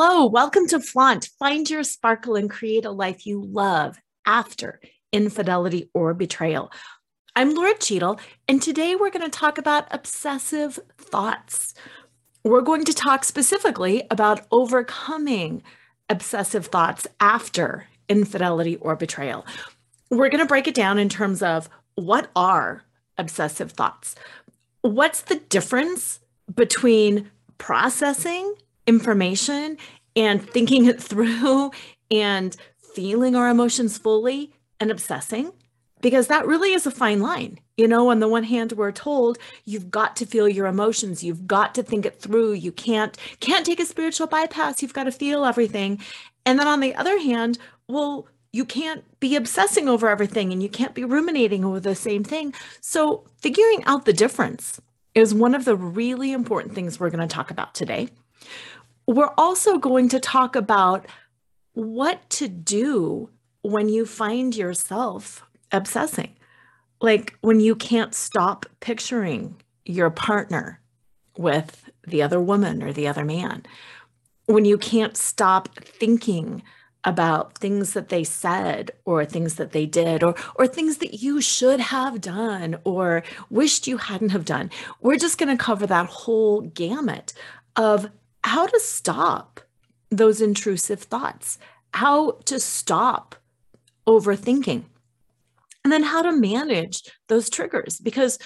Hello, welcome to Flaunt. Find your sparkle and create a life you love after infidelity or betrayal. I'm Laura Cheadle, and today we're going to talk about obsessive thoughts. We're going to talk specifically about overcoming obsessive thoughts after infidelity or betrayal. We're going to break it down in terms of what are obsessive thoughts? What's the difference between processing information and thinking it through and feeling our emotions fully and obsessing because that really is a fine line. You know, on the one hand we're told you've got to feel your emotions, you've got to think it through, you can't can't take a spiritual bypass, you've got to feel everything. And then on the other hand, well, you can't be obsessing over everything and you can't be ruminating over the same thing. So, figuring out the difference is one of the really important things we're going to talk about today. We're also going to talk about what to do when you find yourself obsessing. Like when you can't stop picturing your partner with the other woman or the other man, when you can't stop thinking about things that they said or things that they did or or things that you should have done or wished you hadn't have done. We're just going to cover that whole gamut of how to stop those intrusive thoughts, how to stop overthinking, and then how to manage those triggers. Because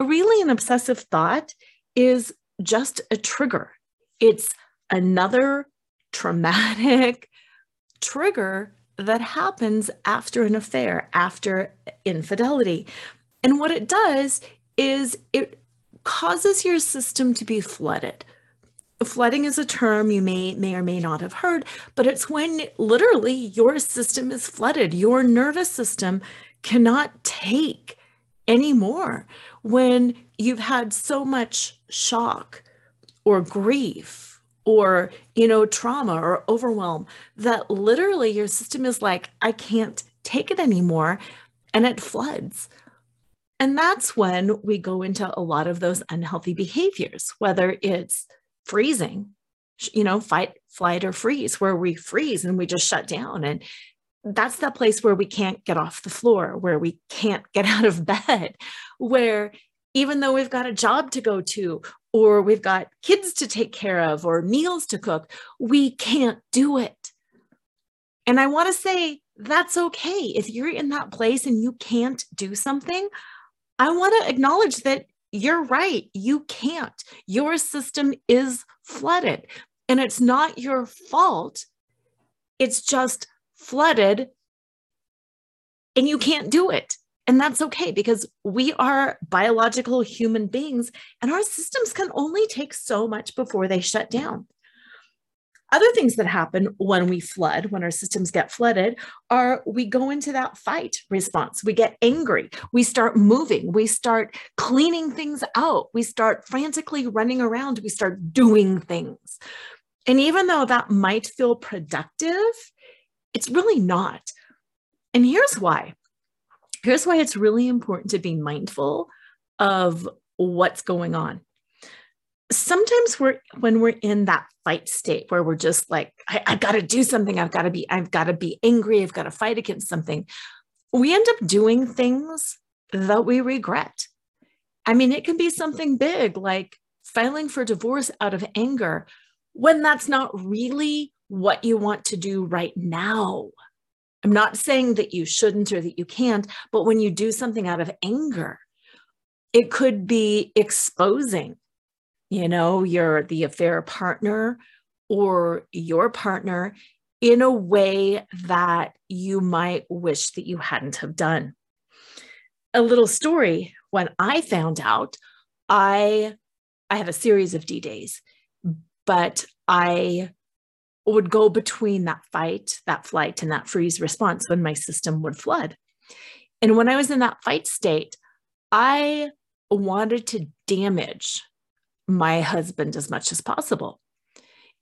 really, an obsessive thought is just a trigger, it's another traumatic trigger that happens after an affair, after infidelity. And what it does is it causes your system to be flooded flooding is a term you may may or may not have heard but it's when literally your system is flooded. Your nervous system cannot take anymore when you've had so much shock or grief or you know trauma or overwhelm that literally your system is like i can't take it anymore and it floods. And that's when we go into a lot of those unhealthy behaviors whether it's freezing you know fight flight or freeze where we freeze and we just shut down. And that's that place where we can't get off the floor where we can't get out of bed where even though we've got a job to go to or we've got kids to take care of or meals to cook we can't do it. And i want to say that's okay. If you're in that place and you can't do something i want to acknowledge that you're right. You can't. Your system is flooded and it's not your fault. It's just flooded and you can't do it. And that's okay because we are biological human beings and our systems can only take so much before they shut down. Other things that happen when we flood, when our systems get flooded, are we go into that fight response. We get angry. We start moving. We start cleaning things out. We start frantically running around. We start doing things. And even though that might feel productive, it's really not. And here's why. Here's why it's really important to be mindful of what's going on sometimes we're when we're in that fight state where we're just like I, have got to do something. I've got to be i've got to be angry. I've got to fight against something. We end up doing things that we regret. I mean it can be something big like filing for divorce out of anger when that's not really what you want to do right now. I'm not saying that you shouldn't or that you can't but when you do something out of anger it could be exposing you know, your the affair partner or your partner in a way that you might wish that you hadn't have done. A little story when I found out I I had a series of D days, but I would go between that fight, that flight, and that freeze response when my system would flood. And when I was in that fight state, I wanted to damage my husband as much as possible.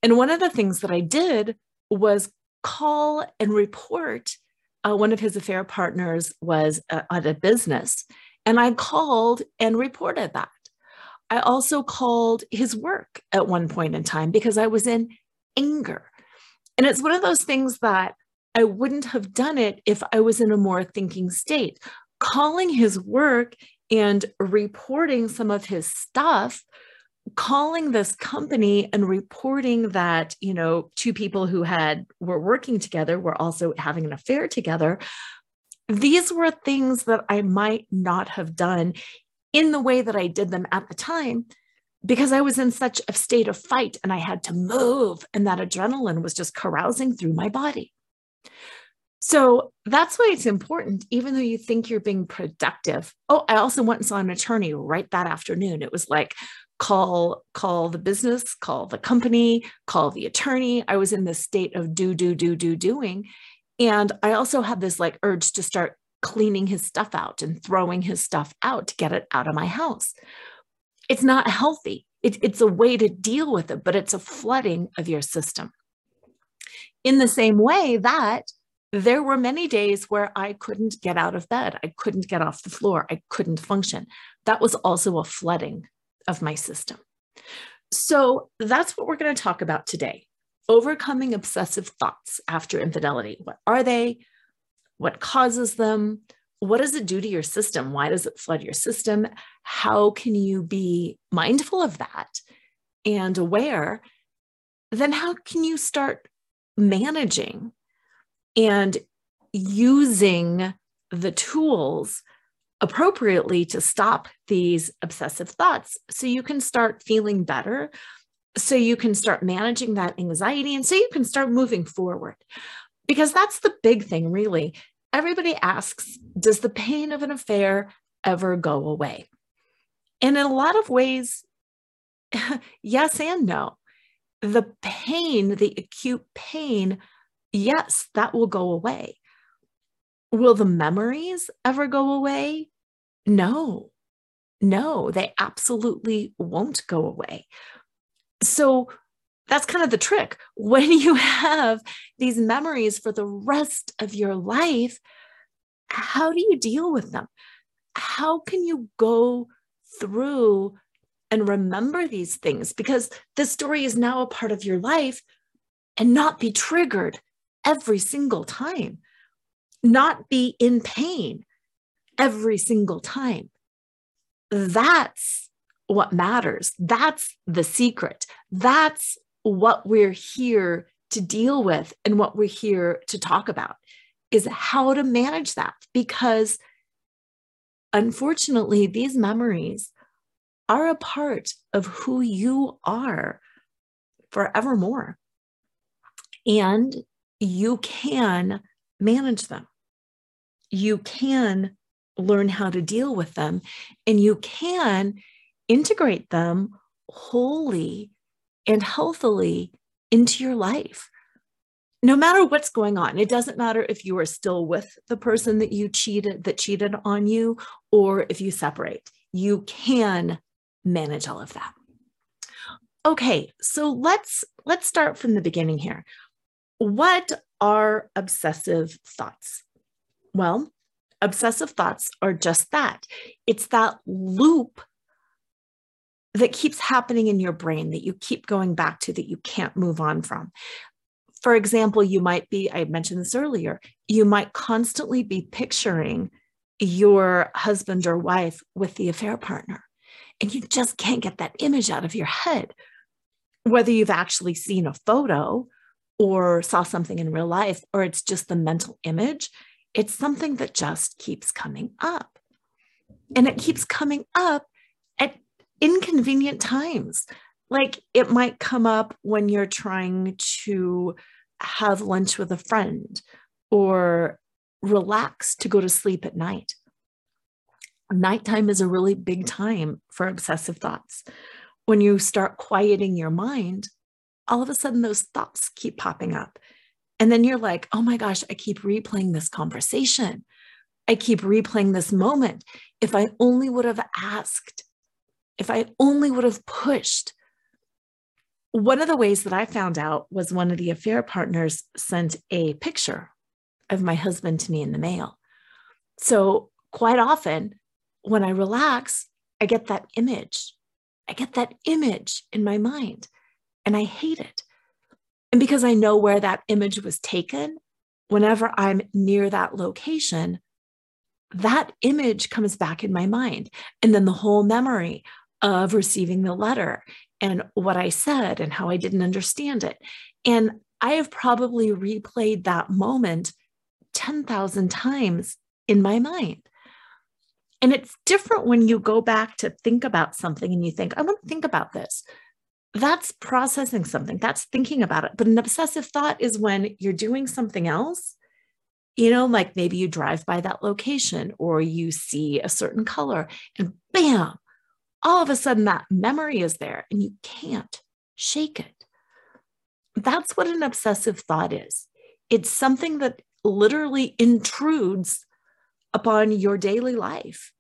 And one of the things that I did was call and report uh, one of his affair partners was uh, at a business. And I called and reported that. I also called his work at one point in time because I was in anger. And it's one of those things that I wouldn't have done it if I was in a more thinking state. Calling his work and reporting some of his stuff calling this company and reporting that you know two people who had were working together were also having an affair together these were things that i might not have done in the way that i did them at the time because i was in such a state of fight and i had to move and that adrenaline was just carousing through my body so that's why it's important, even though you think you're being productive. Oh, I also went and saw an attorney right that afternoon. It was like, call call the business call the company call the attorney i was in this state of do do do do doing and i also had this like urge to start cleaning his stuff out and throwing his stuff out to get it out of my house it's not healthy it, it's a way to deal with it but it's a flooding of your system in the same way that there were many days where I couldn't get out of bed. I couldn't get off the floor. I couldn't function. That was also a flooding of my system. So that's what we're going to talk about today overcoming obsessive thoughts after infidelity. What are they? What causes them? What does it do to your system? Why does it flood your system? How can you be mindful of that and aware? Then, how can you start managing and using the tools appropriately to stop these obsessive thoughts so you can start feeling better so you can start managing that anxiety and so you can start moving forward. Because that's the big thing really. Everybody asks does the pain of an affair ever go away? And in a lot of ways yes and no. The pain the acute pain yes that will go away. Will the memories ever go away? No, no, they absolutely won't go away. So that's kind of the trick. When you have these memories for the rest of your life, how do you deal with them? How can you go through and remember these things? Because this story is now a part of your life and not be triggered every single time not be in pain every single time. That's what matters. That's the secret. That's what we're here to deal with and what we're here to talk about is how to manage that because unfortunately these memories are a part of who you are forevermore and you can manage them you can learn how to deal with them and you can integrate them wholly and healthily into your life. No matter what's going on, it doesn't matter if you are still with the person that you cheated, that cheated on you, or if you separate, you can manage all of that. Okay, so let's let's start from the beginning here. What are obsessive thoughts? Well, obsessive thoughts are just that it's that loop that keeps happening in your brain that you keep going back to that you can't move on from. For example, you might be, I mentioned this earlier, you might constantly be picturing your husband or wife with the affair partner, and you just can't get that image out of your head. Whether you've actually seen a photo or saw something in real life, or it's just the mental image, it's something that just keeps coming up. And it keeps coming up at inconvenient times. Like it might come up when you're trying to have lunch with a friend or relax to go to sleep at night. Nighttime is a really big time for obsessive thoughts. When you start quieting your mind, all of a sudden those thoughts keep popping up. And then you're like, oh my gosh, I keep replaying this conversation. I keep replaying this moment. If I only would have asked, if I only would have pushed. One of the ways that I found out was one of the affair partners sent a picture of my husband to me in the mail. So, quite often, when I relax, I get that image. I get that image in my mind and I hate it. And because I know where that image was taken, whenever I'm near that location, that image comes back in my mind. And then the whole memory of receiving the letter and what I said and how I didn't understand it. And I have probably replayed that moment 10,000 times in my mind. And it's different when you go back to think about something and you think, I want to think about this. That's processing something, that's thinking about it. But an obsessive thought is when you're doing something else, you know, like maybe you drive by that location or you see a certain color and bam, all of a sudden that memory is there and you can't shake it. That's what an obsessive thought is. It's something that literally intrudes upon your daily life.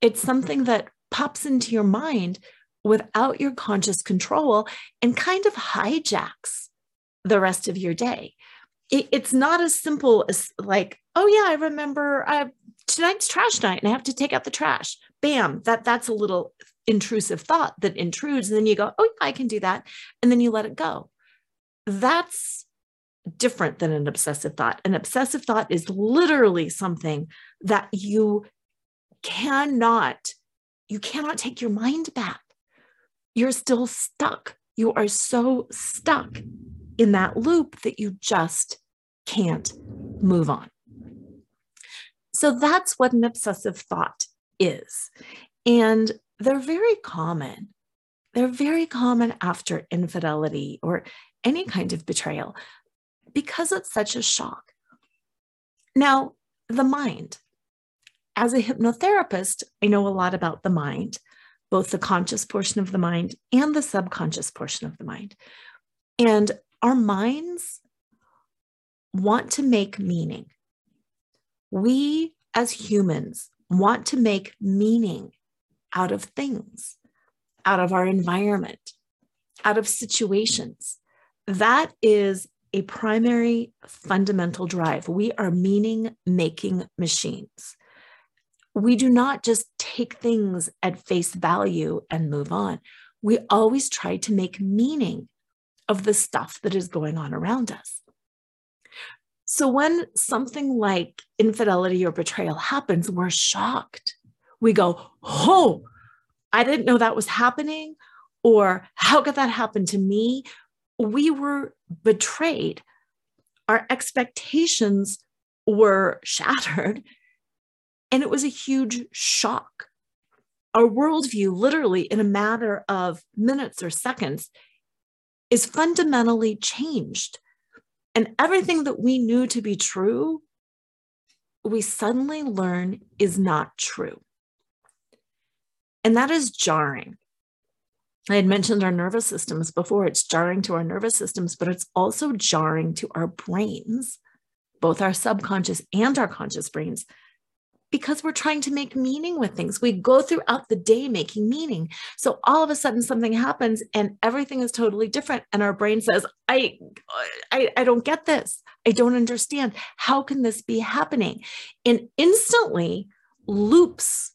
It's something that pops into your mind without your conscious control and kind of hijacks the rest of your day. It, it's not as simple as like, oh yeah, I remember uh, tonight's trash night and I have to take out the trash. Bam, that that's a little intrusive thought that intrudes, and then you go, oh yeah, I can do that, and then you let it go. That's different than an obsessive thought. An obsessive thought is literally something that you cannot you cannot take your mind back. You're still stuck. You are so stuck in that loop that you just can't move on. So that's what an obsessive thought is. And they're very common. They're very common after infidelity or any kind of betrayal because it's such a shock. Now, the mind. As a hypnotherapist, I know a lot about the mind, both the conscious portion of the mind and the subconscious portion of the mind. And our minds want to make meaning. We as humans want to make meaning out of things, out of our environment, out of situations. That is a primary fundamental drive. We are meaning making machines. We do not just take things at face value and move on. We always try to make meaning of the stuff that is going on around us. So when something like infidelity or betrayal happens, we're shocked. We go, Oh, I didn't know that was happening. Or how could that happen to me? we were betrayed. Our expectations were shattered, and it was a huge shock. Our worldview, literally in a matter of minutes or seconds, is fundamentally changed. And everything that we knew to be true, we suddenly learn is not true. And that is jarring. I had mentioned our nervous systems before. It's jarring to our nervous systems, but it's also jarring to our brains, both our subconscious and our conscious brains, because we're trying to make meaning with things. We go throughout the day making meaning. So all of a sudden something happens and everything is totally different. And our brain says, I, I, I don't get this. I don't understand. How can this be happening? And instantly loops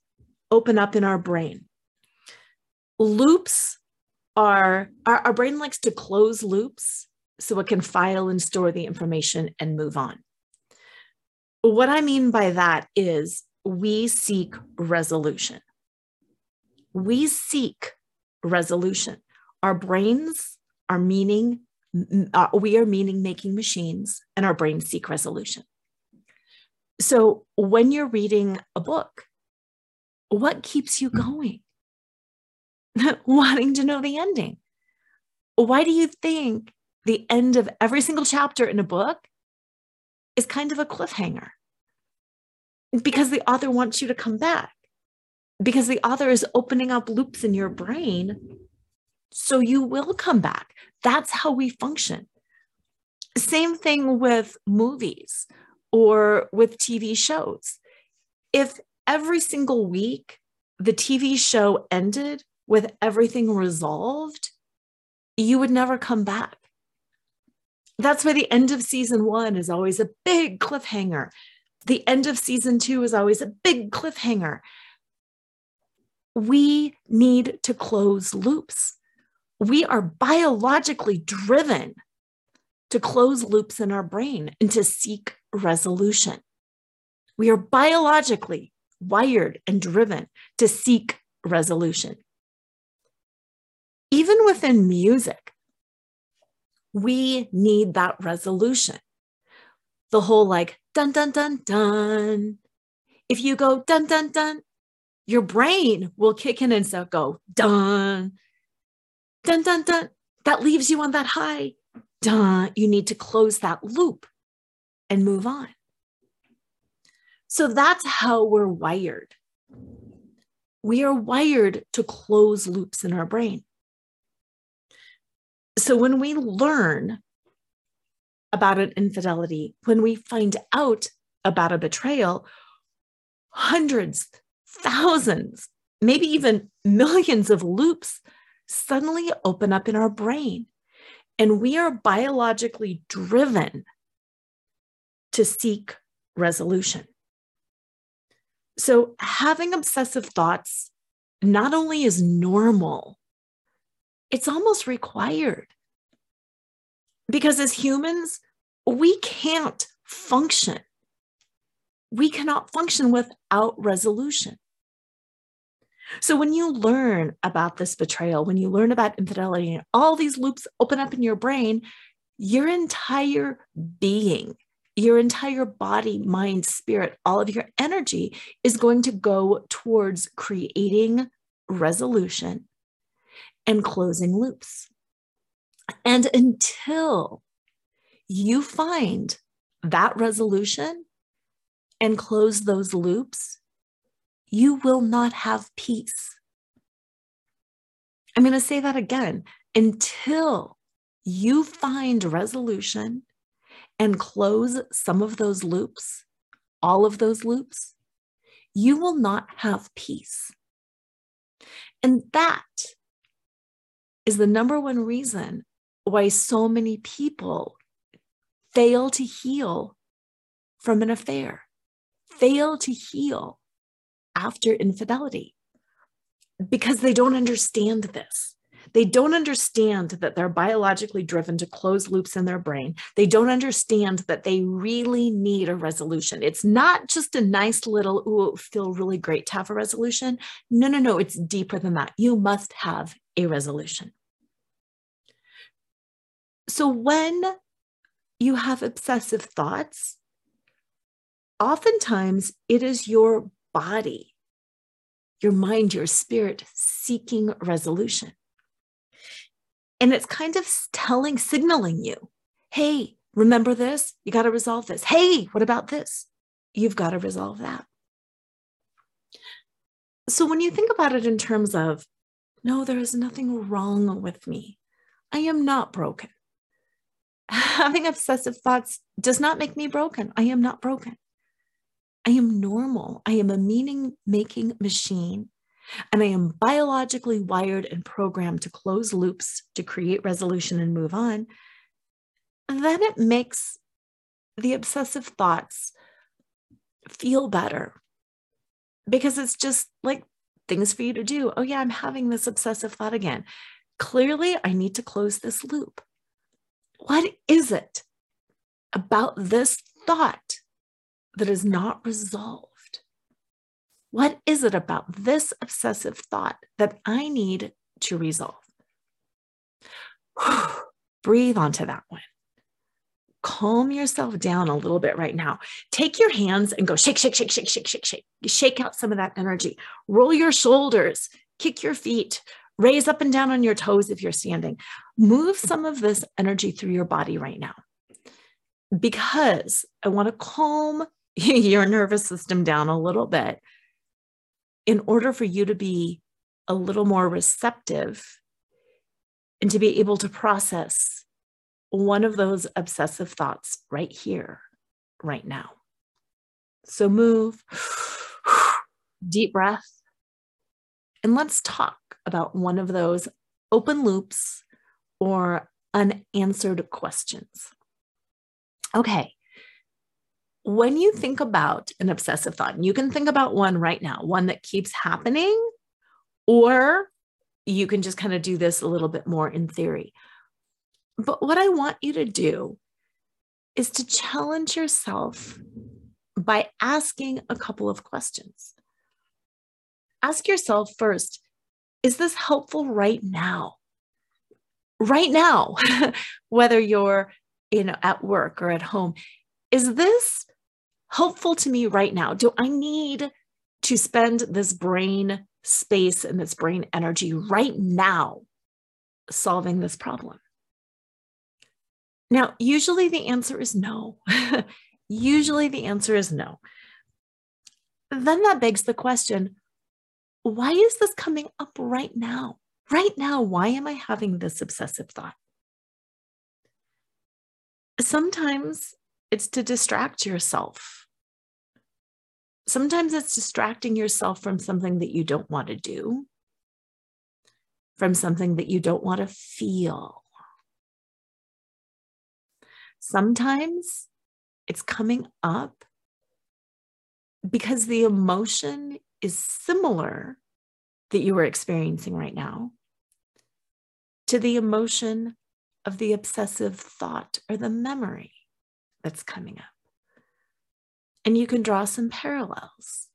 open up in our brain loops are our, our brain likes to close loops so it can file and store the information and move on. What I mean by that is we seek resolution. We seek resolution. Our brains are meaning, uh, we are meaning making machines, and our brains seek resolution. So when you're reading a book, what keeps you going? wanting to know the ending. Why do you think the end of every single chapter in a book is kind of a cliffhanger? Because the author wants you to come back, because the author is opening up loops in your brain So you will come back. That's how we function. Same thing with movies or with TV shows. If every single week the TV show ended with everything resolved, you would never come back. That's why the end of season one is always a big cliffhanger. The end of season two is always a big cliffhanger. We need to close loops. We are biologically driven to close loops in our brain and to seek resolution. We are biologically wired and driven to seek resolution. Even within music, we need that resolution. The whole like dun dun dun dun. If you go dun dun dun, your brain will kick in and so go dun dun dun dun. That leaves you on that high. Dun. You need to close that loop and move on. So that's how we're wired. We are wired to close loops in our brain. So when we learn about an infidelity, when we find out about a betrayal, hundreds, thousands, maybe even millions of loops suddenly open up in our brain. And we are biologically driven to seek resolution. So, having obsessive thoughts not only is normal, it's almost required. Because as humans, we can't function. We cannot function without resolution. So when you learn about this betrayal, when you learn about infidelity, and all these loops open up in your brain, your entire being, your entire body, mind, spirit, all of your energy is going to go towards creating resolution and closing loops. And until you find that resolution and close those loops, you will not have peace. I'm going to say that again. Until you find resolution and close some of those loops, all of those loops, you will not have peace. And that is the number one reason why so many people fail to heal from an affair, fail to heal after infidelity because they don't understand this. They don't understand that they're biologically driven to close loops in their brain. They don't understand that they really need a resolution. It's not just a nice little, ooh, feel really great to have a resolution. No, no, no, it's deeper than that. You must have a resolution. So when you have obsessive thoughts, oftentimes it is your body, your mind, your spirit seeking resolution. And it's kind of telling, signaling you, hey, remember this? You got to resolve this. Hey, what about this? You've got to resolve that. So when you think about it in terms of, no, there is nothing wrong with me, I am not broken. Having obsessive thoughts does not make me broken. I am not broken. I am normal. I am a meaning making machine. And I am biologically wired and programmed to close loops, to create resolution and move on. Then it makes the obsessive thoughts feel better because it's just like things for you to do. Oh, yeah, I'm having this obsessive thought again. Clearly, I need to close this loop. What is it about this thought that is not resolved? What is it about this obsessive thought that I need to resolve? Breathe onto that one. Calm yourself down a little bit right now. Take your hands and go shake, shake, shake, shake, shake, shake, shake. Shake out some of that energy. Roll your shoulders, kick your feet, raise up and down on your toes if you're standing. Move some of this energy through your body right now because I want to calm your nervous system down a little bit in order for you to be a little more receptive and to be able to process one of those obsessive thoughts right here, right now. So move, deep breath, and let's talk about one of those open loops or unanswered questions. Okay. When you think about an obsessive thought, you can think about one right now, one that keeps happening, or you can just kind of do this a little bit more in theory. But what I want you to do is to challenge yourself by asking a couple of questions. Ask yourself first, is this helpful right now? Right now, whether you're you know at work or at home, is this helpful to me right now? Do I need to spend this brain space and this brain energy right now solving this problem? Now, usually the answer is no. usually the answer is no. Then that begs the question why is this coming up right now? Right now, why am I having this obsessive thought? Sometimes it's to distract yourself. Sometimes it's distracting yourself from something that you don't want to do, from something that you don't want to feel. Sometimes it's coming up because the emotion is similar that you are experiencing right now to the emotion of the obsessive thought or the memory that's coming up. And you can draw some parallels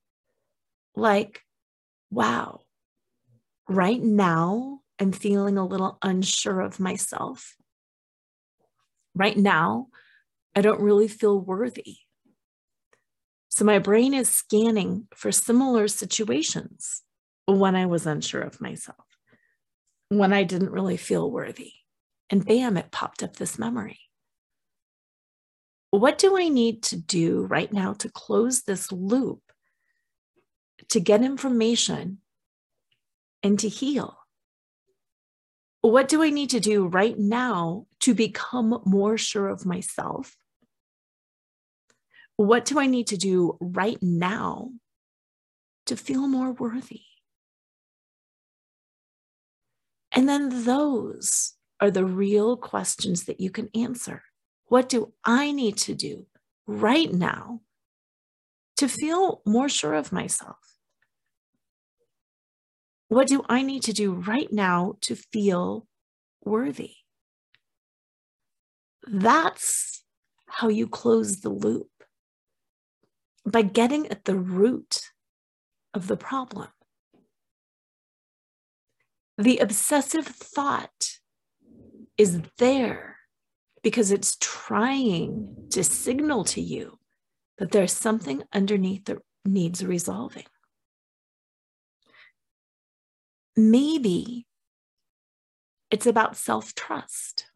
like, wow, right now I'm feeling a little unsure of myself. Right now, I don't really feel worthy. So my brain is scanning for similar situations when I was unsure of myself, when I didn't really feel worthy. And bam, it popped up this memory. What do I need to do right now to close this loop, to get information, and to heal? What do I need to do right now to become more sure of myself what do I need to do right now to feel more worthy? And then those are the real questions that you can answer. What do I need to do right now to feel more sure of myself? What do I need to do right now to feel worthy? That's how you close the loop by getting at the root of the problem. The obsessive thought is there because it's trying to signal to you that there's something underneath that needs resolving. Maybe it's about self trust.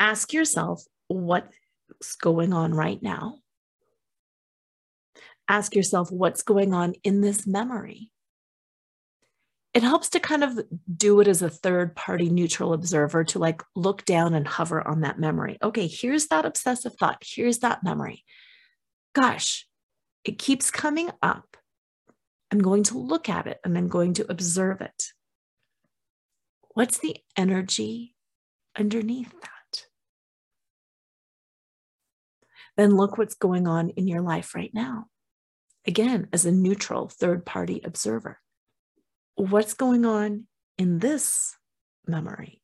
Ask yourself what's going on right now ask yourself what's going on in this memory. It helps to kind of do it as a third party neutral observer to like look down and hover on that memory. Okay, here's that obsessive thought. Here's that memory. Gosh, it keeps coming up. I'm going to look at it and I'm going to observe it. What's the energy underneath that? Then look what's going on in your life right now again, as a neutral third party observer. What's going on in this memory?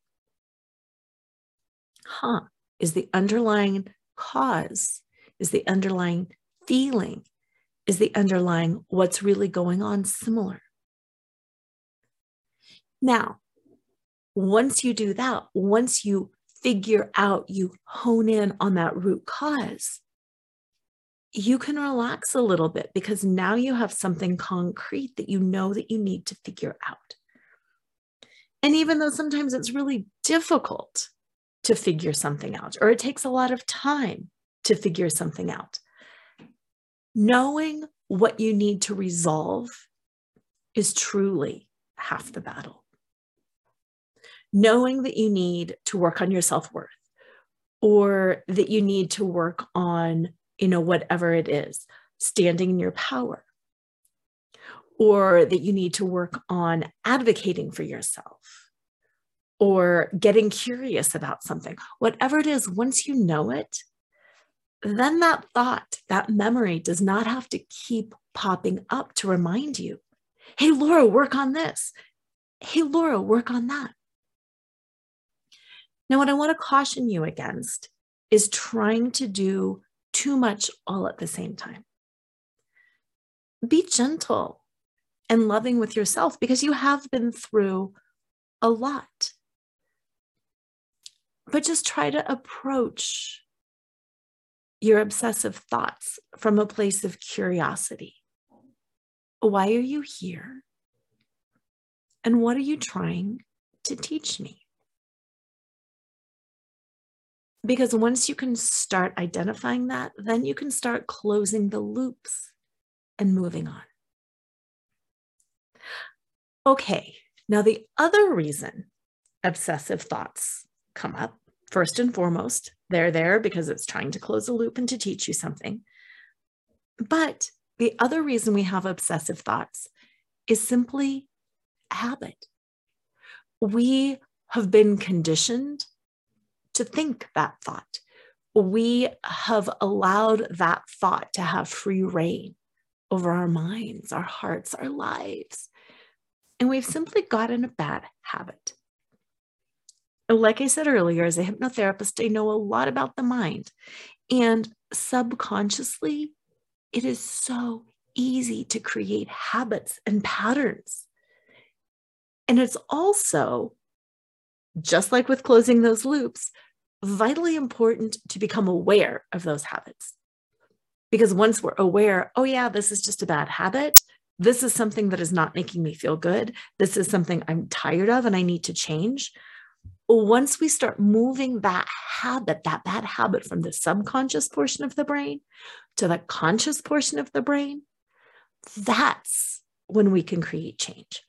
Huh, is the underlying cause, is the underlying feeling, is the underlying what's really going on similar? Now, once you do that, once you figure out, you hone in on that root cause, you can relax a little bit because now you have something concrete that you know that you need to figure out. And even though sometimes it's really difficult to figure something out, or it takes a lot of time to figure something out, knowing what you need to resolve is truly half the battle. knowing that you need to work on your self worth or that you need to work on, you know, whatever it is, standing in your power, or that you need to work on advocating for yourself or getting curious about something, whatever it is, once you know it, then that thought, that memory does not have to keep popping up to remind you hey, Laura, work on this. Hey, Laura, work on that. Now, what I want to caution you against is trying to do too much all at the same time. Be gentle and loving with yourself because you have been through a lot. But just try to approach your obsessive thoughts from a place of curiosity. Why are you here? And what are you trying to teach me? Because once you can start identifying that, then you can start closing the loops and moving on. Okay, now the other reason obsessive thoughts come up, first and foremost, they're there because it's trying to close a loop and to teach you something. But the other reason we have obsessive thoughts is simply habit. We have been conditioned to think that thought. We have allowed that thought to have free reign over our minds, our hearts, our lives. And we've simply gotten a bad habit. Like I said earlier, as a hypnotherapist, I know a lot about the mind. And subconsciously, it is so easy to create habits and patterns. And it's also, just like with closing those loops, vitally important to become aware of those habits. Because once we're aware, oh, yeah, this is just a bad habit. This is something that is not making me feel good. This is something I'm tired of and I need to change. Once we start moving that habit, that bad habit from the subconscious portion of the brain to the conscious portion of the brain, that's when we can create change.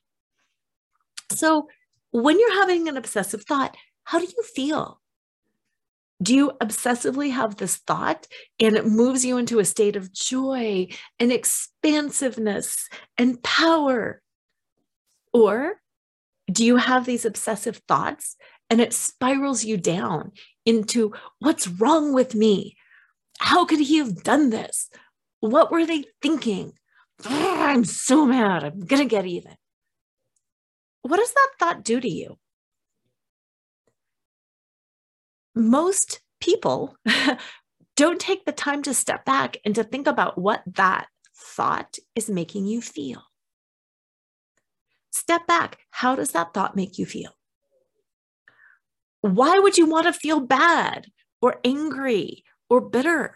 So, when you're having an obsessive thought, how do you feel? Do you obsessively have this thought and it moves you into a state of joy and expansiveness and power? Or do you have these obsessive thoughts and it spirals you down into what's wrong with me? How could he have done this? What were they thinking? I'm so mad. I'm going to get even. What does that thought do to you? Most people don't take the time to step back and to think about what that thought is making you feel. Step back. How does that thought make you feel? Why would you want to feel bad or angry or bitter?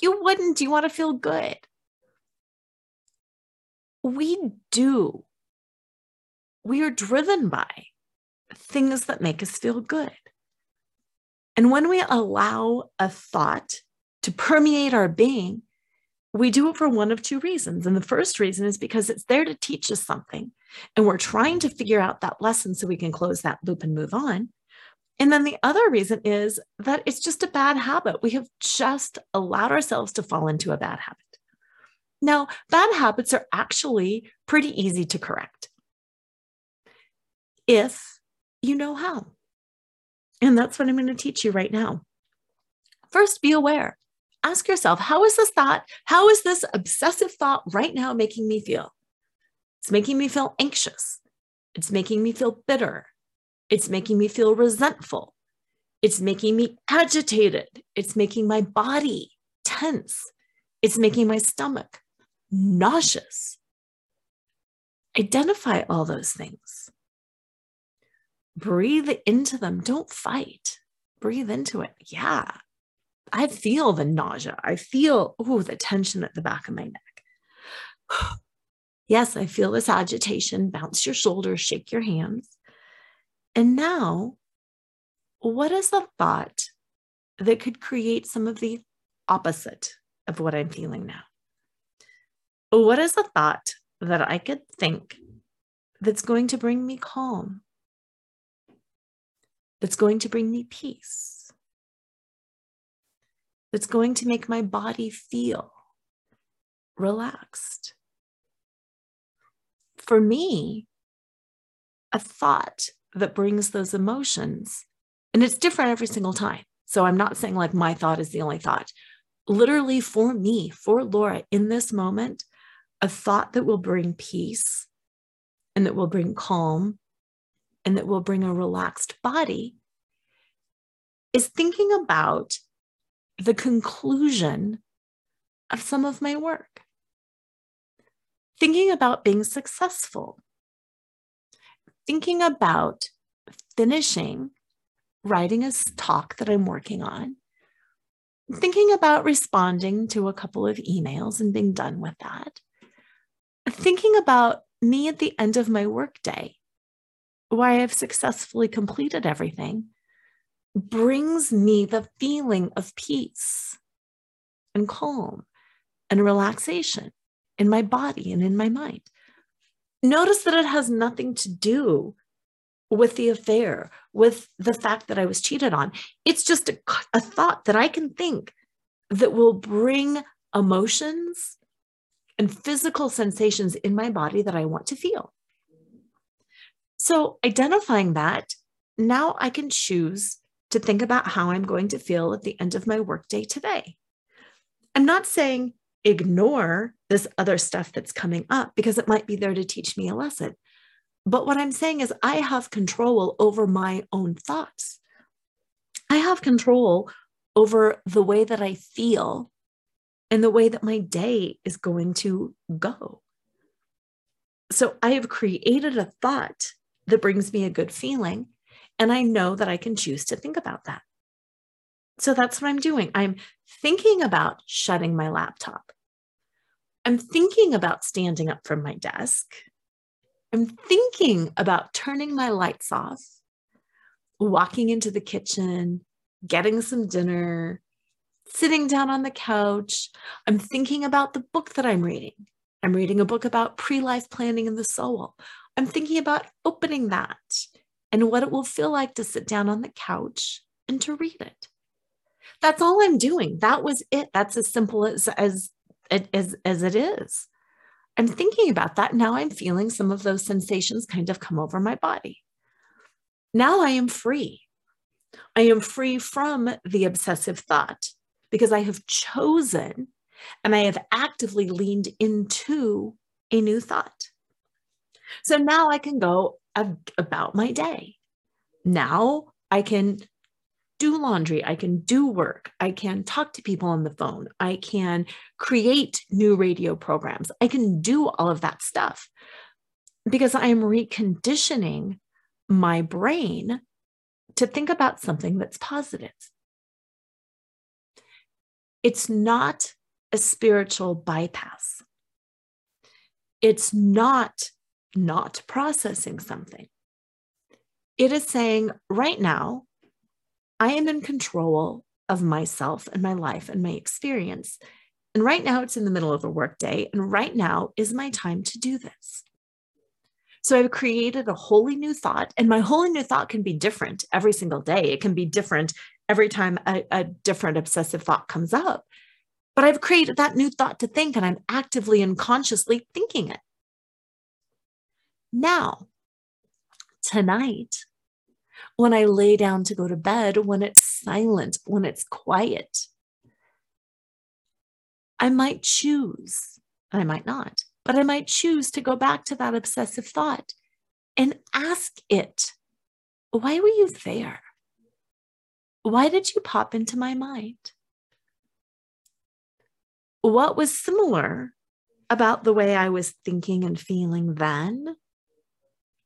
You wouldn't. You want to feel good. We do. We are driven by things that make us feel good. And when we allow a thought to permeate our being, we do it for one of two reasons. And the first reason is because it's there to teach us something. And we're trying to figure out that lesson so we can close that loop and move on. And then the other reason is that it's just a bad habit. We have just allowed ourselves to fall into a bad habit. Now, bad habits are actually pretty easy to correct if you know how. And that's what I'm going to teach you right now. First, be aware. Ask yourself, how is this thought? How is this obsessive thought right now making me feel? It's making me feel anxious. It's making me feel bitter. It's making me feel resentful. It's making me agitated. It's making my body tense. It's making my stomach nauseous. Identify all those things. Breathe into them. Don't fight. Breathe into it. Yeah. I feel the nausea. I feel, oh, the tension at the back of my neck. yes, I feel this agitation. Bounce your shoulders, shake your hands. And now, what is the thought that could create some of the opposite of what I'm feeling now? What is a thought that I could think that's going to bring me calm, that's going to bring me peace, that's going to make my body feel relaxed. For me, a thought that brings those emotions, and it's different every single time. So I'm not saying like my thought is the only thought. Literally, for me, for Laura, in this moment, a thought that will bring peace and that will bring calm and that will bring a relaxed body is thinking about the conclusion of some of my work. Thinking about being successful. Thinking about finishing writing a talk that I'm working on. Thinking about responding to a couple of emails and being done with that. Thinking about me at the end of my workday, where I have successfully completed everything, brings me the feeling of peace and calm and relaxation in my body and in my mind. Notice that it has nothing to do with the affair, with the fact that I was cheated on. It's just a, a thought that I can think that will bring emotions and physical sensations in my body that I want to feel. So, identifying that, now I can choose to think about how I'm going to feel at the end of my workday today. I'm not saying ignore this other stuff that's coming up because it might be there to teach me a lesson. But what I'm saying is, I have control over my own thoughts. I have control over the way that I feel and the way that my day is going to go. So I have created a thought that brings me a good feeling, and I know that I can choose to think about that. So that's what I'm doing. I'm thinking about shutting my laptop. I'm thinking about standing up from my desk. I'm thinking about turning my lights off, walking into the kitchen, getting some dinner, sitting down on the couch. I'm thinking about the book that I'm reading. I'm reading a book about pre life planning in the soul. I'm thinking about opening that and what it will feel like to sit down on the couch and to read it. That's all I'm doing. That was it. That's as simple as as as, as it is. I'm thinking about that. Now I'm feeling some of those sensations kind of come over my body. Now I am free. I am free from the obsessive thought because I have chosen and I have actively leaned into a new thought. So now I can go about my day. Now I can do laundry, I can do work, I can talk to people on the phone, I can create new radio programs, I can do all of that stuff because I am reconditioning my brain to think about something that's positive. It's not a spiritual bypass. It's not not processing something. It is saying, right now, I am in control of myself and my life and my experience. And right now, it's in the middle of a workday. And right now is my time to do this. So I've created a wholly new thought, and my wholly new thought can be different every single day. It can be different every time a, a different obsessive thought comes up. But I've created that new thought to think, and I'm actively and consciously thinking it. Now, tonight, when I lay down to go to bed, when it's silent, when it's quiet. I might choose, I might not, but I might choose to go back to that obsessive thought and ask it, why were you there? Why did you pop into my mind? What was similar about the way I was thinking and feeling then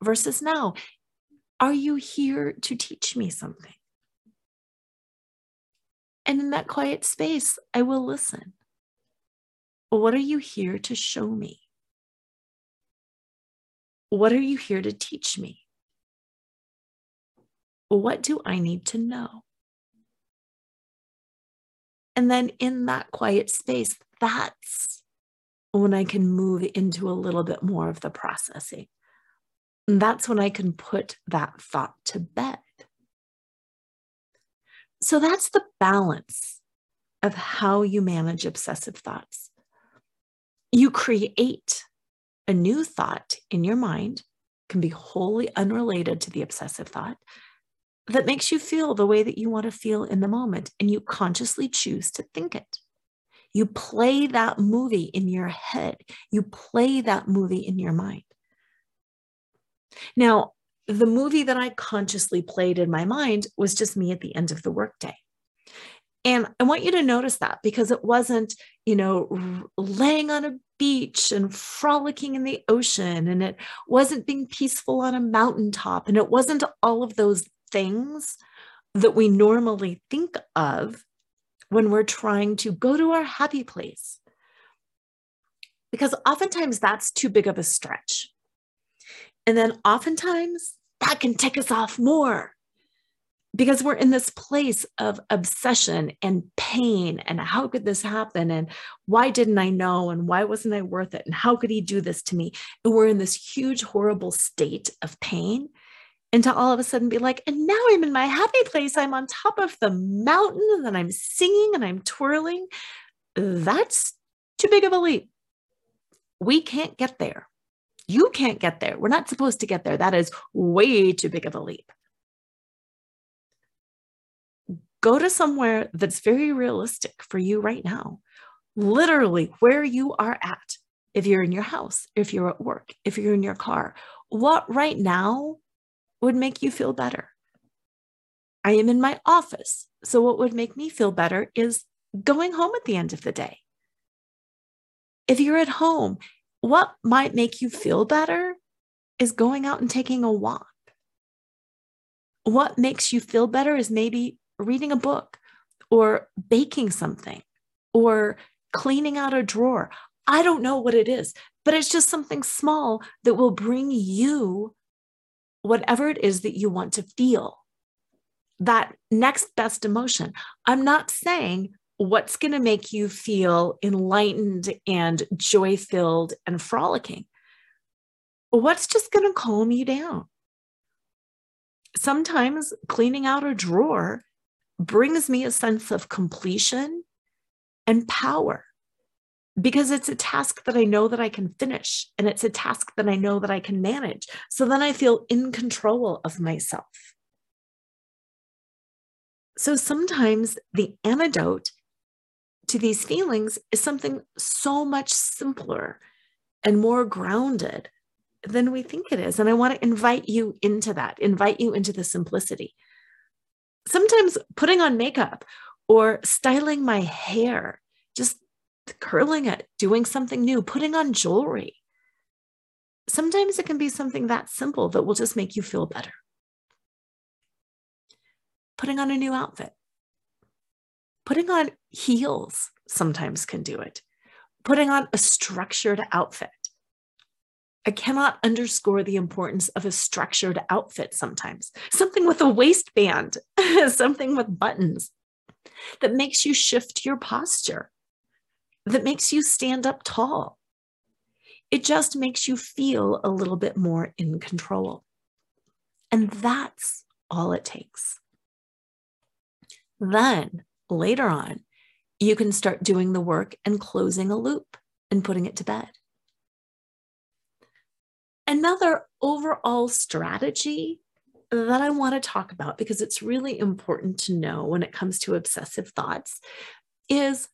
versus now? Are you here to teach me something? And in that quiet space, I will listen. What are you here to show me? What are you here to teach me? What do I need to know? And then in that quiet space, that's when I can move into a little bit more of the processing. That's when I can put that thought to bed. So that's the balance of how you manage obsessive thoughts. You create a new thought in your mind, can be wholly unrelated to the obsessive thought, that makes you feel the way that you want to feel in the moment, and you consciously choose to think it. You play that movie in your head, you play that movie in your mind. Now, the movie that I consciously played in my mind was just me at the end of the workday. And I want you to notice that because it wasn't, you know, laying on a beach and frolicking in the ocean, and it wasn't being peaceful on a mountaintop, and it wasn't all of those things that we normally think of when we're trying to go to our happy place. Because oftentimes that's too big of a stretch. And then oftentimes that can tick us off more because we're in this place of obsession and pain and how could this happen? And why didn't i know? And why wasn't i worth it? And how could he do this to me? And we're in this huge horrible state of pain and to all of a sudden be like and now i'm in my happy place. I'm on top of the mountain and i'm singing and i'm twirling. That's too big of a leap. We can't get there you can't get there. We're not supposed to get there. That is way too big of a leap. Go to somewhere that's very realistic for you right now, literally where you are at. If you're in your house, if you're at work, if you're in your car, what right now would make you feel better? I am in my office. So, what would make me feel better is going home at the end of the day. If you're at home, what might make you feel better is going out and taking a walk. What makes you feel better is maybe reading a book or baking something or cleaning out a drawer. I don't know what it is, but it's just something small that will bring you whatever it is that you want to feel. That next best emotion. I'm not saying what's going to make you feel enlightened and joy filled and frolicking? What's just going to calm you down? Sometimes cleaning out a drawer brings me a sense of completion and power because it's a task that I know that I can finish and it's a task that I know that I can manage. So then I feel in control of myself. So sometimes the antidote to these feelings is something so much simpler and more grounded than we think it is. And I want to invite you into that, invite you into the simplicity. Sometimes putting on makeup or styling my hair, just curling it, doing something new, putting on jewelry. Sometimes it can be something that simple that will just make you feel better. Putting on a new outfit, Putting on heels sometimes can do it. Putting on a structured outfit. I cannot underscore the importance of a structured outfit sometimes. Something with a waistband, something with buttons that makes you shift your posture, that makes you stand up tall. It just makes you feel a little bit more in control. And that's all it takes. Then later on, you can start doing the work and closing a loop and putting it to bed. Another overall strategy that I want to talk about because it's really important to know when it comes to obsessive thoughts is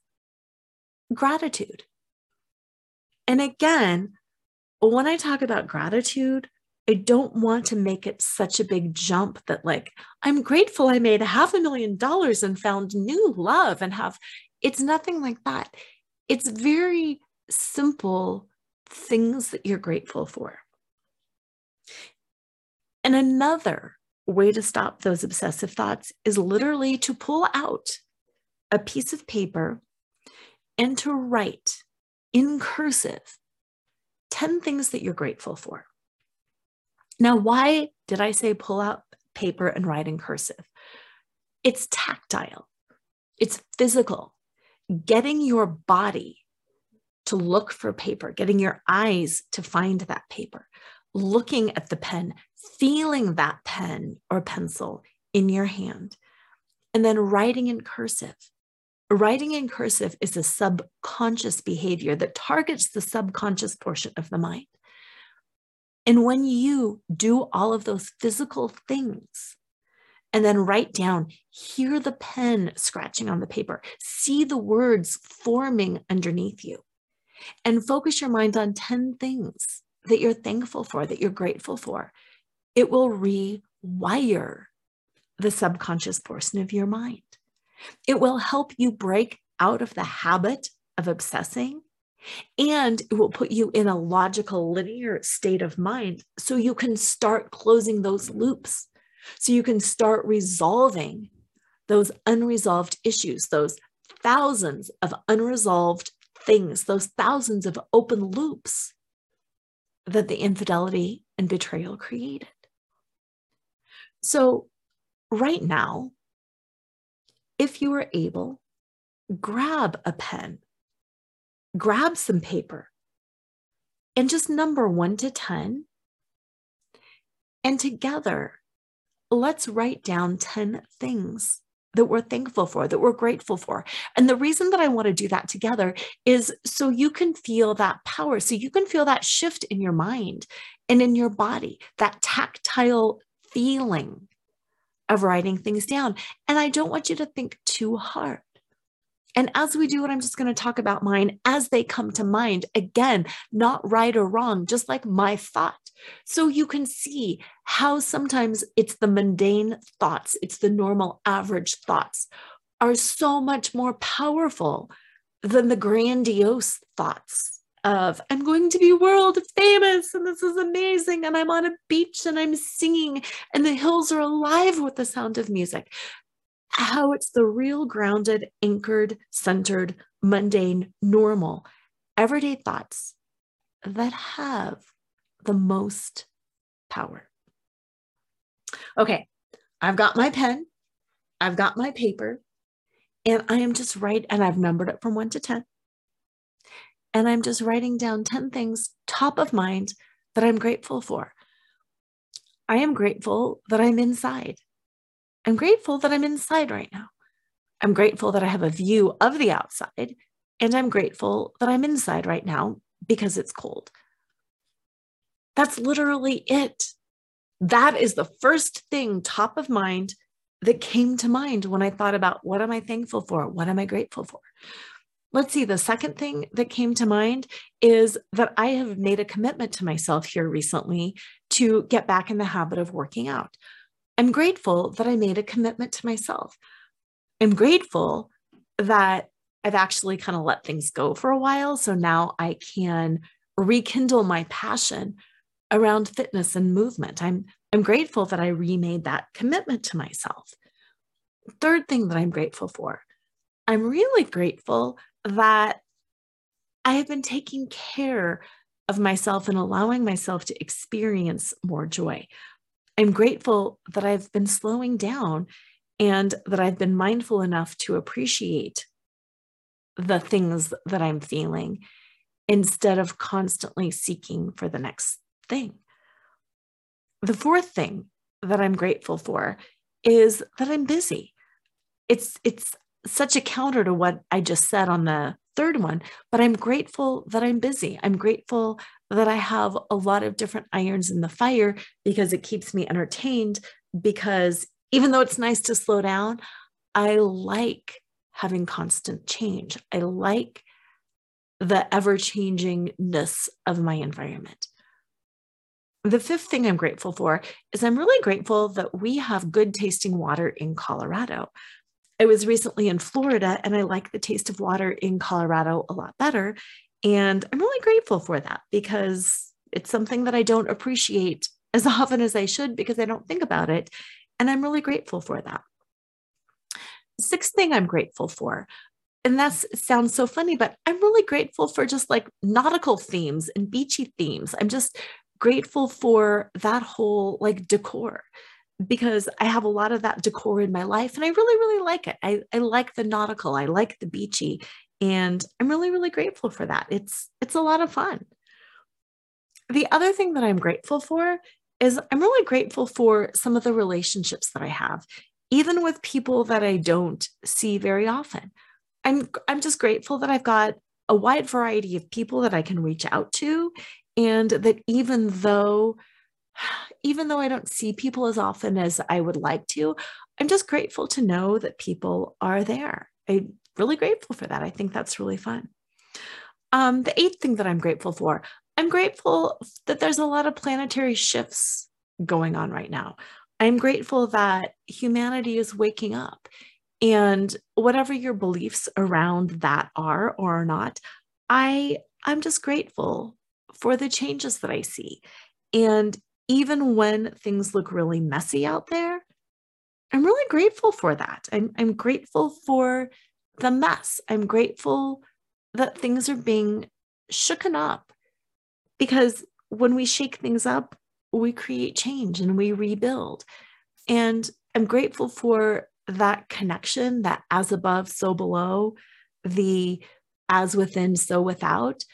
gratitude. And again, when I talk about gratitude, I don't want to make it such a big jump that, like, I'm grateful I made half a million dollars and found new love and have it's nothing like that. It's very simple things that you're grateful for. And another way to stop those obsessive thoughts is literally to pull out a piece of paper and to write in cursive 10 things that you're grateful for. Now, why did I say pull out paper and write in cursive? It's tactile, it's physical. Getting your body to look for paper, getting your eyes to find that paper, looking at the pen, feeling that pen or pencil in your hand, and then writing in cursive. Writing in cursive is a subconscious behavior that targets the subconscious portion of the mind. And when you do all of those physical things, and then write down, hear the pen scratching on the paper, see the words forming underneath you, and focus your mind on 10 things that you're thankful for, that you're grateful for. It will rewire the subconscious portion of your mind. It will help you break out of the habit of obsessing and it will put you in a logical, linear state of mind so you can start closing those loops so you can start resolving those unresolved issues, those thousands of unresolved things, those thousands of open loops that the infidelity and betrayal created. So, right now, if you are able, grab a pen, grab some paper, and just number one to 10. And together, let's write down 10 things that we're thankful for, that we're grateful for. And the reason that I want to do that together is so you can feel that power, so you can feel that shift in your mind and in your body, that tactile feeling of writing things down. And I don't want you to think too hard. And as we do it, I'm just going to talk about mine as they come to mind. Again, not right or wrong, just like my thought. So you can see how sometimes it's the mundane thoughts, it's the normal average thoughts are so much more powerful than the grandiose thoughts of I'm going to be world famous and this is amazing and I'm on a beach and I'm singing and the hills are alive with the sound of music how it's the real grounded, anchored, centered, mundane, normal, everyday thoughts that have the most power. Okay, I've got my pen, I've got my paper, and I am just right, and I've numbered it from one to 10. And I'm just writing down 10 things top of mind that I'm grateful for. I am grateful that I'm inside. I'm grateful that I'm inside right now. I'm grateful that I have a view of the outside, and I'm grateful that I'm inside right now because it's cold. That's literally it. That is the first thing top of mind that came to mind when I thought about what am I thankful for? What am I grateful for? Let's see, the second thing that came to mind is that I have made a commitment to myself here recently to get back in the habit of working out. I'm grateful that I made a commitment to myself. I'm grateful that I've actually kind of let things go for a while. So now I can rekindle my passion around fitness and movement. I'm, I'm grateful that I remade that commitment to myself. Third thing that I'm grateful for, I'm really grateful that I have been taking care of myself and allowing myself to experience more joy. I'm grateful that I've been slowing down and that I've been mindful enough to appreciate the things that I'm feeling instead of constantly seeking for the next thing. The fourth thing that I'm grateful for is that I'm busy. It's it's such a counter to what I just said on the third one, but I'm grateful that I'm busy. I'm grateful that I have a lot of different irons in the fire because it keeps me entertained. Because even though it's nice to slow down, I like having constant change. I like the ever changingness of my environment. The fifth thing I'm grateful for is I'm really grateful that we have good tasting water in Colorado. I was recently in Florida and I like the taste of water in Colorado a lot better. And I'm really grateful for that because it's something that I don't appreciate as often as I should because I don't think about it. And I'm really grateful for that. Sixth thing I'm grateful for, and that sounds so funny, but I'm really grateful for just like nautical themes and beachy themes. I'm just grateful for that whole like decor because I have a lot of that decor in my life and I really, really like it. I, I like the nautical, I like the beachy, and i'm really really grateful for that it's it's a lot of fun the other thing that i'm grateful for is i'm really grateful for some of the relationships that i have even with people that I don't see very often. I'm I'm just grateful that I've got a wide variety of people that I can reach out to and that even though even though I don't see people as often as I would like to, I'm just grateful to know that people are there. I'm really grateful for that. I think that's really fun. Um, the eighth thing that I'm grateful for, I'm grateful that there's a lot of planetary shifts going on right now. I'm grateful that humanity is waking up. And whatever your beliefs around that are or are not, I I'm just grateful for the changes that I see. And even when things look really messy out there, I'm really grateful for that. I'm, I'm grateful for the mess. I'm grateful that things are being shooken up because when we shake things up, we create change and we rebuild. And I'm grateful for that connection, that as above, so below, the as within, so without.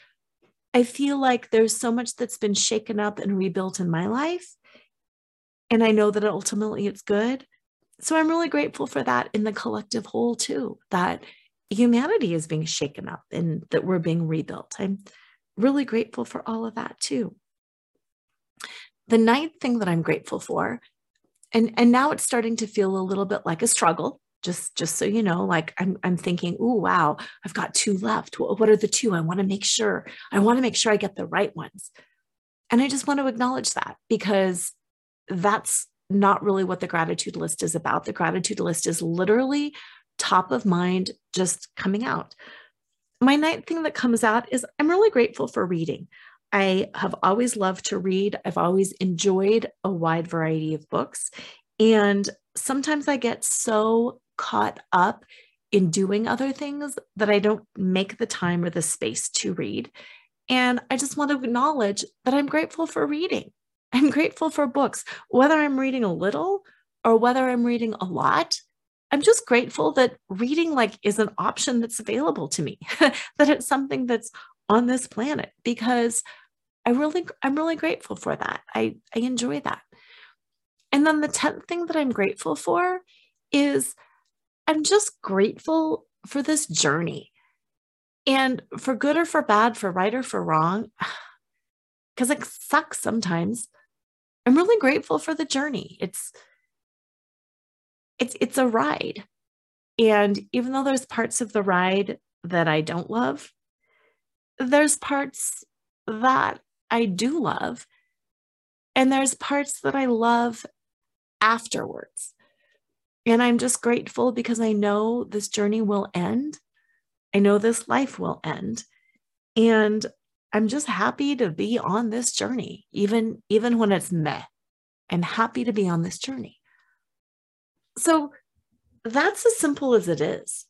I feel like there's so much that's been shaken up and rebuilt in my life. And I know that ultimately it's good. So I'm really grateful for that in the collective whole, too, that humanity is being shaken up and that we're being rebuilt. I'm really grateful for all of that, too. The ninth thing that I'm grateful for, and, and now it's starting to feel a little bit like a struggle, just just so you know like i'm i'm thinking oh wow i've got two left. What are the two? I want to make sure i want to make sure i get the right ones. And i just want to acknowledge that because that's not really what the gratitude list is about. The gratitude list is literally top of mind just coming out. My ninth thing that comes out is i'm really grateful for reading. I have always loved to read. I've always enjoyed a wide variety of books. And sometimes I get so caught up in doing other things that I don't make the time or the space to read. And I just want to acknowledge that I'm grateful for reading. I'm grateful for books, whether I'm reading a little or whether I'm reading a lot. I'm just grateful that reading like is an option that's available to me, that it's something that's on this planet because I really I'm really grateful for that. I I enjoy that. And then the 10th thing that I'm grateful for is I'm just grateful for this journey. And for good or for bad, for right or for wrong, because it sucks sometimes. I'm really grateful for the journey. It's it's it's a ride. And even though there's parts of the ride that I don't love, there's parts that I do love. And there's parts that I love afterwards. And I'm just grateful because I know this journey will end. I know this life will end. And I'm just happy to be on this journey, even, even when it's meh. I'm happy to be on this journey. So that's as simple as it is.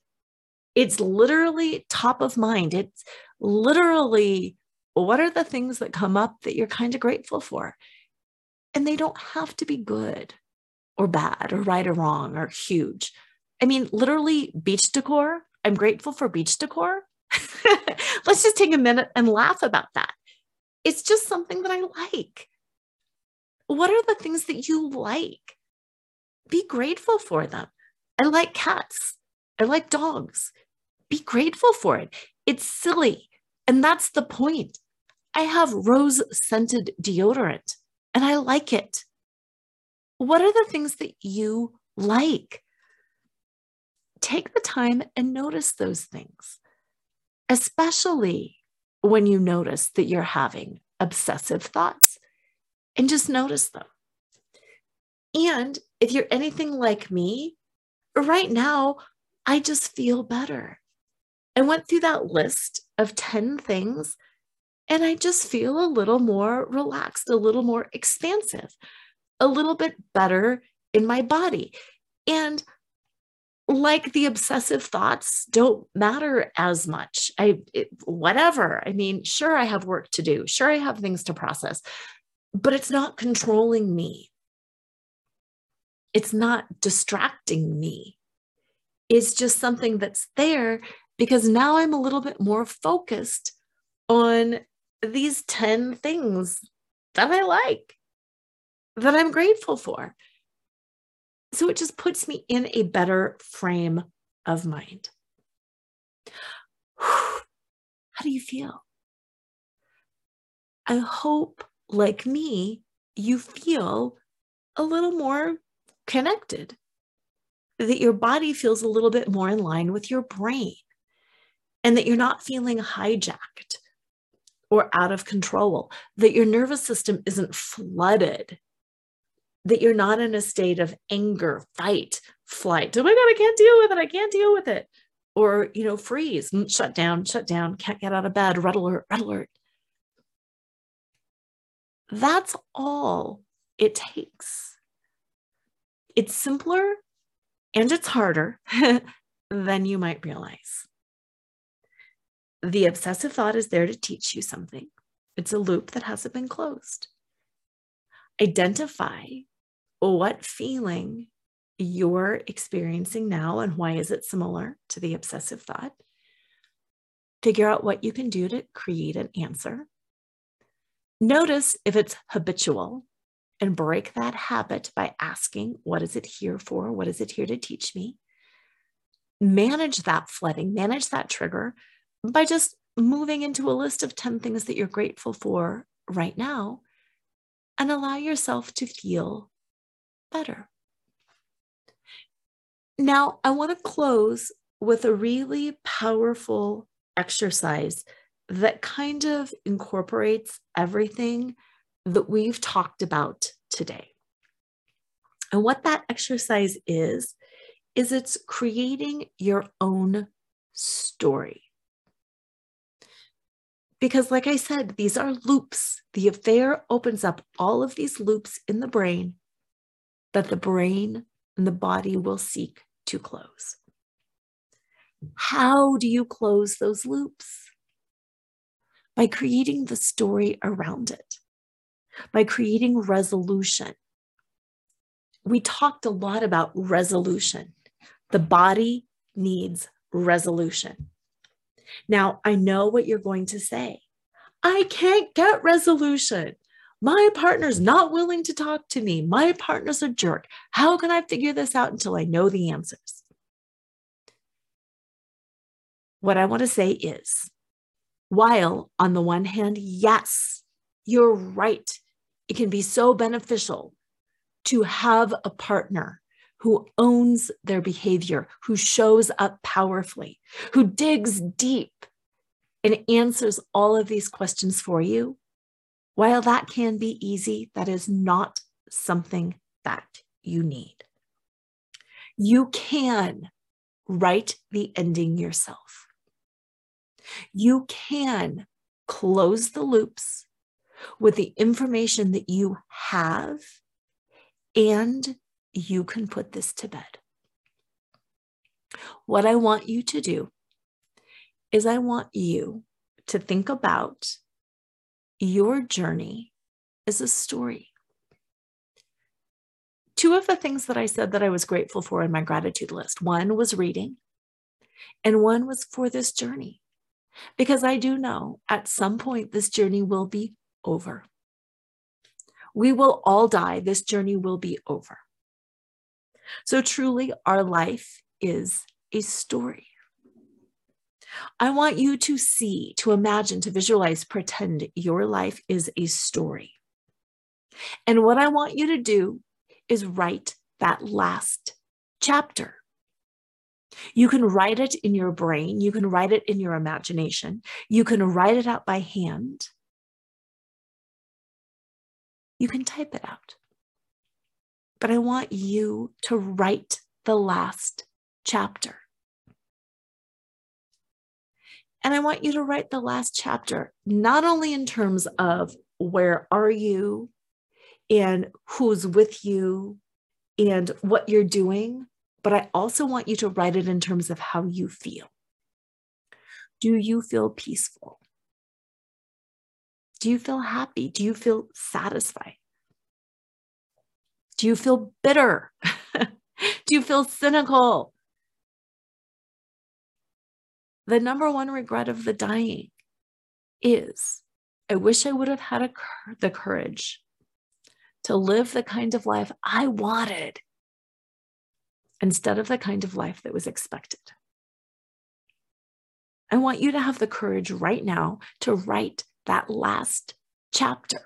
It's literally top of mind. It's literally what are the things that come up that you're kind of grateful for? And they don't have to be good or bad or right or wrong or huge. I mean, literally, beach decor. I'm grateful for beach decor. Let's just take a minute and laugh about that. It's just something that I like. What are the things that you like? Be grateful for them. I like cats. I like dogs. Be grateful for it. It's silly. And that's the point. I have rose scented deodorant and I like it. What are the things that you like? Take the time and notice those things, especially when you notice that you're having obsessive thoughts and just notice them. And if you're anything like me, right now, I just feel better. I went through that list of 10 things and I just feel a little more relaxed, a little more expansive a little bit better in my body. And like the obsessive thoughts don't matter as much. I, it, whatever. I mean, sure, I have work to do. Sure, I have things to process, but it's not controlling me. It's not distracting me. It's just something that's there because now I'm a little bit more focused on these 10 things that I like that I'm grateful for. So it just puts me in a better frame of mind. How do you feel? I hope, like me, you feel a little more connected, that your body feels a little bit more in line with your brain, and that you're not feeling hijacked or out of control, that your nervous system isn't flooded, that you're not in a state of anger, fight, flight. Oh my God, I can't deal with it. I can't deal with it. Or, you know, freeze, mm, shut down, shut down, can't get out of bed, red alert, red alert. That's all it takes. It's simpler and it's harder than you might realize. The obsessive thought is there to teach you something. It's a loop that hasn't been closed. Identify what feeling you're experiencing now and why is it similar to the obsessive thought. Figure out what you can do to create an answer. Notice if it's habitual and break that habit by asking, What is it here for? What is it here to teach me? Manage that flooding, manage that trigger by just moving into a list of 10 things that you're grateful for right now and allow yourself to feel better. Now, I want to close with a really powerful exercise that kind of incorporates everything that we've talked about today. And what that exercise is, is it's creating your own story. Because, like I said, these are loops. The affair opens up all of these loops in the brain that the brain and the body will seek to close. How do you close those loops? by creating the story around it, by creating resolution. We talked a lot about resolution. The body needs resolution. Now, I know what you're going to say. I can't get resolution. My partner's not willing to talk to me. My partner's a jerk. How can I figure this out until I know the answers? What I want to say is while, on the one hand, yes, you're right. It can be so beneficial to have a partner who owns their behavior, who shows up powerfully, who digs deep and answers all of these questions for you. While that can be easy, that is not something that you need. You can write the ending yourself you can close the loops with the information that you have, and you can put this to bed. What I want you to do is, I want you to think about your journey is a story. Two of the things that I said that I was grateful for in my gratitude list one was reading, and one was for this journey. Because I do know at some point this journey will be over. We will all die. This journey will be over. So, truly, our life is a story. I want you to see, to imagine, to visualize, pretend your life is a story. And what I want you to do is write that last chapter. You can write it in your brain, you can write it in your imagination, you can write it out by hand, you can type it out. But I want you to write the last chapter. And I want you to write the last chapter, not only in terms of where are you and who's with you and what you're doing, but I also want you to write it in terms of how you feel. Do you feel peaceful? Do you feel happy? Do you feel satisfied? Do you feel bitter? Do you feel cynical? The number one regret of the dying is I wish I would have had a, the courage to live the kind of life I wanted instead of the kind of life that was expected. I want you to have the courage right now to write that last chapter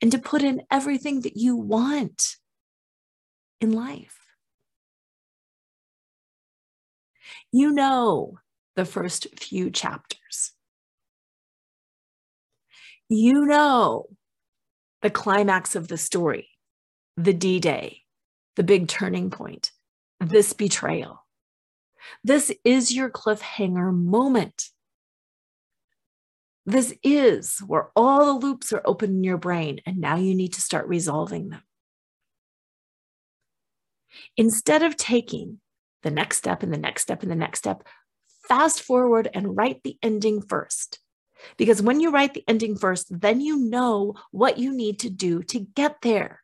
and to put in everything that you want in life. You know the first few chapters. You know the climax of the story, the D Day, the big turning point, this betrayal. This is your cliffhanger moment. This is where all the loops are open in your brain, and now you need to start resolving them. Instead of taking the next step and the next step and the next step, fast forward and write the ending first. Because when you write the ending first, then you know what you need to do to get there.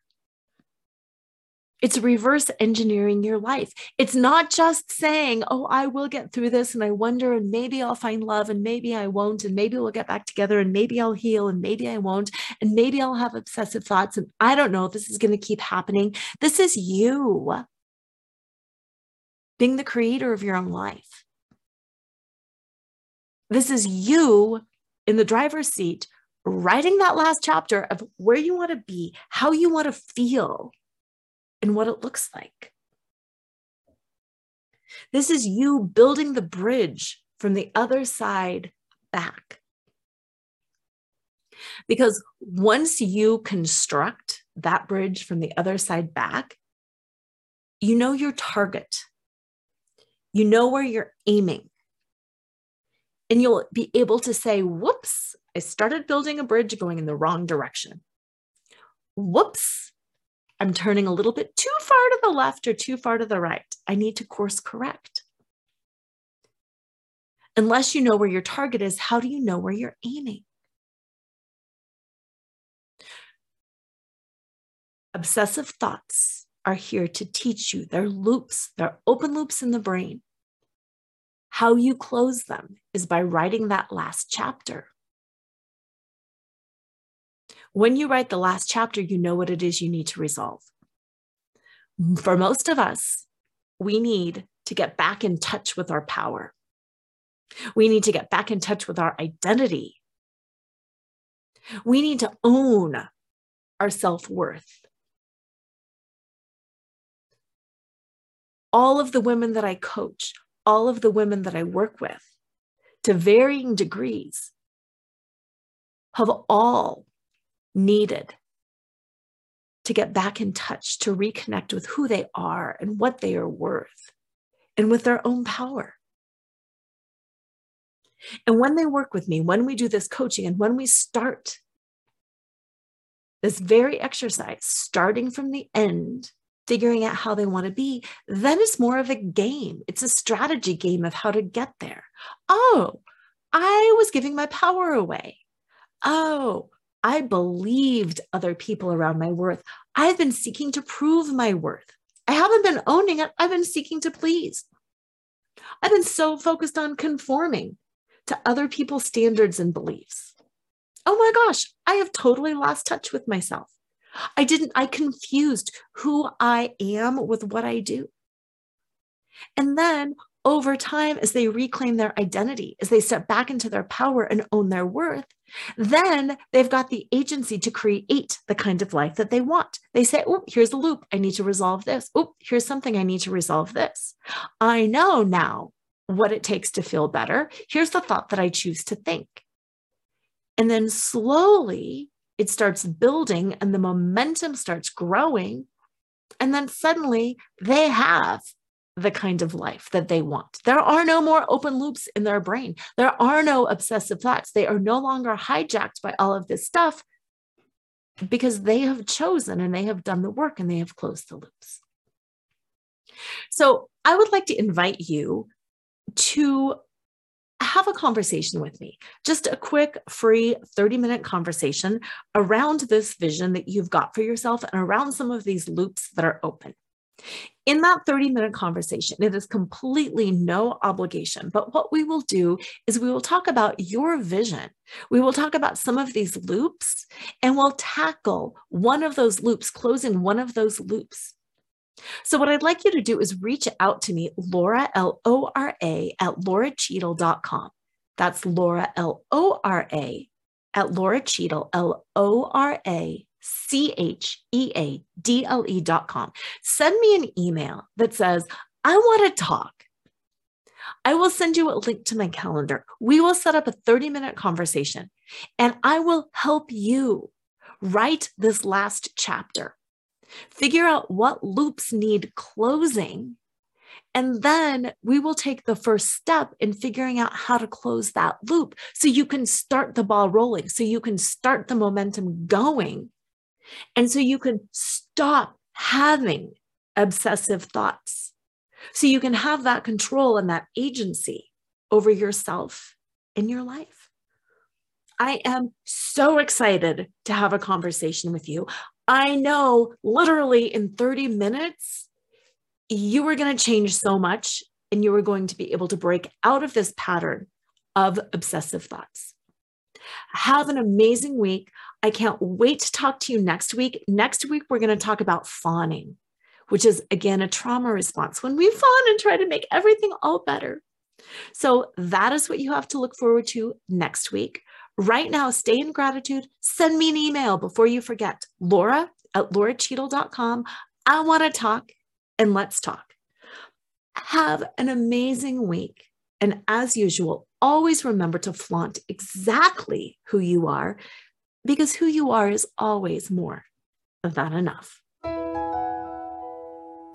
It's reverse engineering your life. It's not just saying, oh, I will get through this and I wonder, and maybe I'll find love, and maybe I won't, and maybe we'll get back together, and maybe I'll heal, and maybe I won't, and maybe I'll have obsessive thoughts. And I don't know if this is going to keep happening. This is you being the creator of your own life. This is you in the driver's seat, writing that last chapter of where you want to be, how you want to feel and what it looks like. This is you building the bridge from the other side back. Because once you construct that bridge from the other side back, you know your target, you know where you're aiming. And you'll be able to say, whoops, I started building a bridge going in the wrong direction. Whoops, I'm turning a little bit too far to the left or too far to the right. I need to course correct. Unless you know where your target is, how do you know where you're aiming? Obsessive thoughts are here to teach you. They're loops, they're open loops in the brain. How you close them is by writing that last chapter. When you write the last chapter, you know what it is you need to resolve. For most of us, we need to get back in touch with our power. We need to get back in touch with our identity. We need to own our self worth. All of the women that I coach, all of the women that I work with, to varying degrees, have all needed to get back in touch, to reconnect with who they are and what they are worth, and with their own power. And when they work with me, when we do this coaching, and when we start this very exercise, starting from the end, figuring out how they want to be, then it's more of a game. It's a strategy game of how to get there. Oh, I was giving my power away. Oh, I believed other people around my worth. I've been seeking to prove my worth. I haven't been owning it. I've been seeking to please. I've been so focused on conforming to other people's standards and beliefs. Oh my gosh, I have totally lost touch with myself. I didn't, I confused who I am with what I do. And then over time, as they reclaim their identity, as they step back into their power and own their worth, then they've got the agency to create the kind of life that they want. They say, Oh, here's a loop. I need to resolve this. Oh, here's something I need to resolve this. I know now what it takes to feel better. Here's the thought that I choose to think. And then slowly it starts building and the momentum starts growing. And then suddenly they have the kind of life that they want. There are no more open loops in their brain. There are no obsessive thoughts. They are no longer hijacked by all of this stuff because they have chosen and they have done the work and they have closed the loops. So I would like to invite you to have a conversation with me, just a quick, free 30 minute conversation around this vision that you've got for yourself and around some of these loops that are open. In that 30 minute conversation, it is completely no obligation. But what we will do is we will talk about your vision. We will talk about some of these loops and we'll tackle one of those loops, closing one of those loops So, what I'd like you to do is reach out to me, Lora, L O R A, at loracheadle.com. That's Lora, L O R A, at Lora Cheadle, L O R A C H E A D L E.com. Send me an email that says, I want to talk. I will send you a link to my calendar. We will set up a 30 minute conversation and I will help you write this last chapter. Figure out what loops need closing. And then we will take the first step in figuring out how to close that loop so you can start the ball rolling, so you can start the momentum going. And so you can stop having obsessive thoughts. So you can have that control and that agency over yourself in your life. I am so excited to have a conversation with you. I know literally in 30 minutes, you are going to change so much and you are going to be able to break out of this pattern of obsessive thoughts. Have an amazing week. I can't wait to talk to you next week. Next week, we're going to talk about fawning, which is again a trauma response when we fawn and try to make everything all better. So, that is what you have to look forward to next week. Right now, stay in gratitude. Send me an email before you forget. lora at loracheadle.com. I want to talk and let's talk. Have an amazing week. And as usual, always remember to flaunt exactly who you are because who you are is always more than enough.